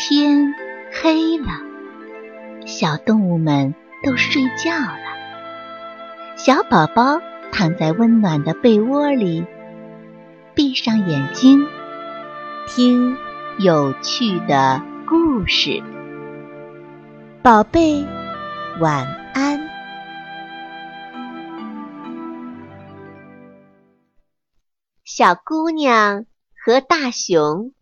天黑了，小动物们都睡觉了。小宝宝躺在温暖的被窝里，闭上眼睛，听有趣的故事。宝贝，晚安。小姑娘和大熊。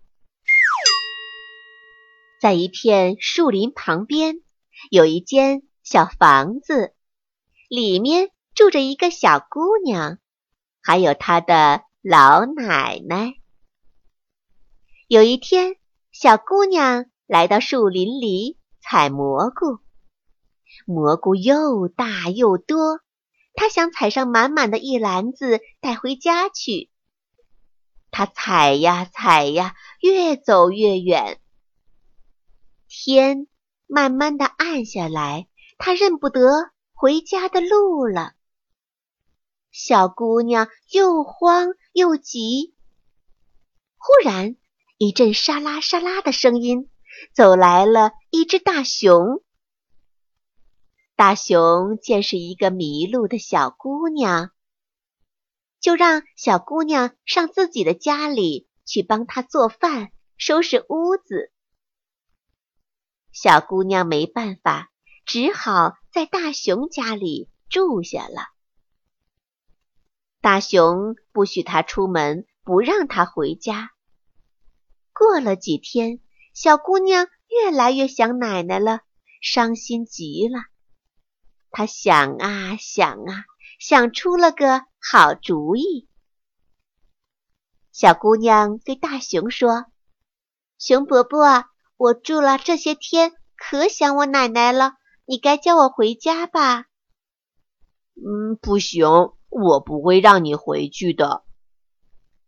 在一片树林旁边，有一间小房子，里面住着一个小姑娘，还有她的老奶奶。有一天，小姑娘来到树林里采蘑菇，蘑菇又大又多，她想采上满满的一篮子带回家去。她采呀采呀，越走越远。天慢慢的暗下来，她认不得回家的路了。小姑娘又慌又急。忽然，一阵沙拉沙拉的声音，走来了一只大熊。大熊见是一个迷路的小姑娘，就让小姑娘上自己的家里去帮她做饭、收拾屋子。小姑娘没办法，只好在大熊家里住下了。大熊不许她出门，不让她回家。过了几天，小姑娘越来越想奶奶了，伤心极了。她想啊想啊，想出了个好主意。小姑娘对大熊说：“熊伯伯。”我住了这些天，可想我奶奶了。你该叫我回家吧？嗯，不行，我不会让你回去的。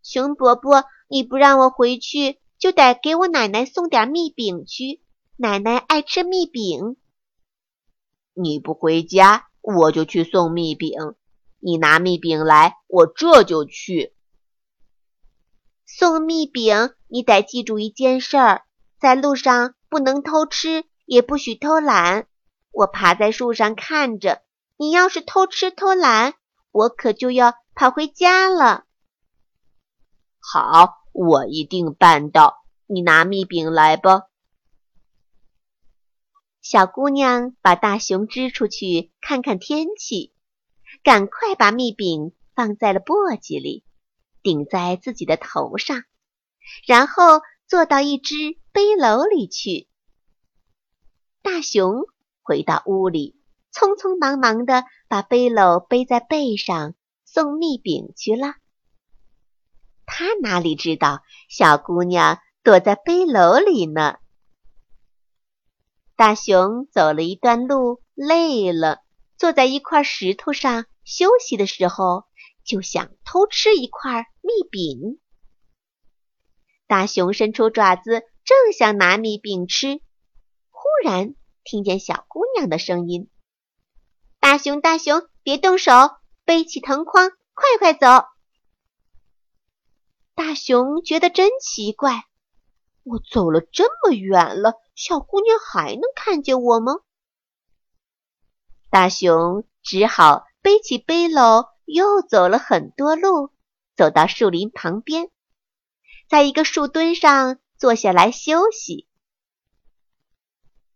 熊伯伯，你不让我回去，就得给我奶奶送点蜜饼去。奶奶爱吃蜜饼。你不回家，我就去送蜜饼。你拿蜜饼来，我这就去送蜜饼。你得记住一件事儿。在路上不能偷吃，也不许偷懒。我爬在树上看着，你要是偷吃偷懒，我可就要跑回家了。好，我一定办到。你拿蜜饼来吧。小姑娘把大熊支出去看看天气，赶快把蜜饼放在了簸箕里，顶在自己的头上，然后坐到一只。背篓里去。大熊回到屋里，匆匆忙忙地把背篓背在背上，送蜜饼去了。他哪里知道，小姑娘躲在背篓里呢？大熊走了一段路，累了，坐在一块石头上休息的时候，就想偷吃一块蜜饼。大熊伸出爪子。正想拿蜜饼吃，忽然听见小姑娘的声音：“大熊，大熊，别动手，背起藤筐，快快走。”大熊觉得真奇怪，我走了这么远了，小姑娘还能看见我吗？大熊只好背起背篓，又走了很多路，走到树林旁边，在一个树墩上。坐下来休息。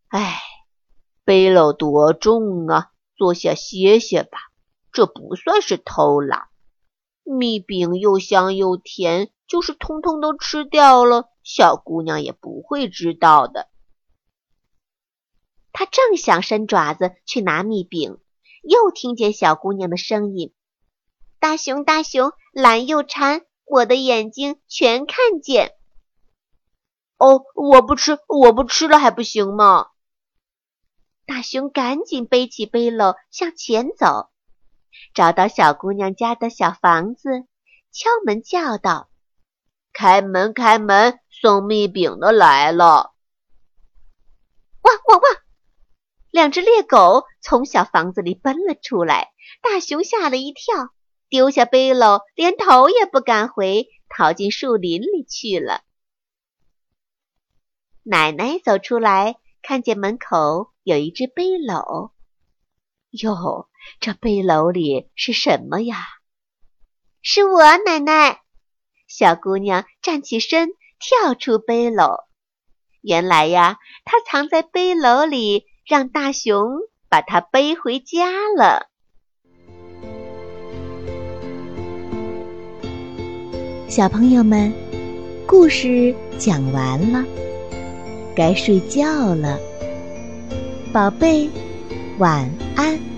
哎，背篓多重啊！坐下歇歇吧。这不算是偷懒。蜜饼又香又甜，就是通通都吃掉了，小姑娘也不会知道的。他正想伸爪子去拿蜜饼，又听见小姑娘的声音：“大熊，大熊，懒又馋，我的眼睛全看见。”哦，我不吃，我不吃了还不行吗？大熊赶紧背起背篓向前走，找到小姑娘家的小房子，敲门叫道：“开门，开门，送蜜饼的来了！”汪汪汪！两只猎狗从小房子里奔了出来，大熊吓了一跳，丢下背篓，连头也不敢回，逃进树林里去了。奶奶走出来，看见门口有一只背篓。哟，这背篓里是什么呀？是我奶奶。小姑娘站起身，跳出背篓。原来呀，她藏在背篓里，让大熊把她背回家了。小朋友们，故事讲完了，该睡觉了，宝贝，晚安。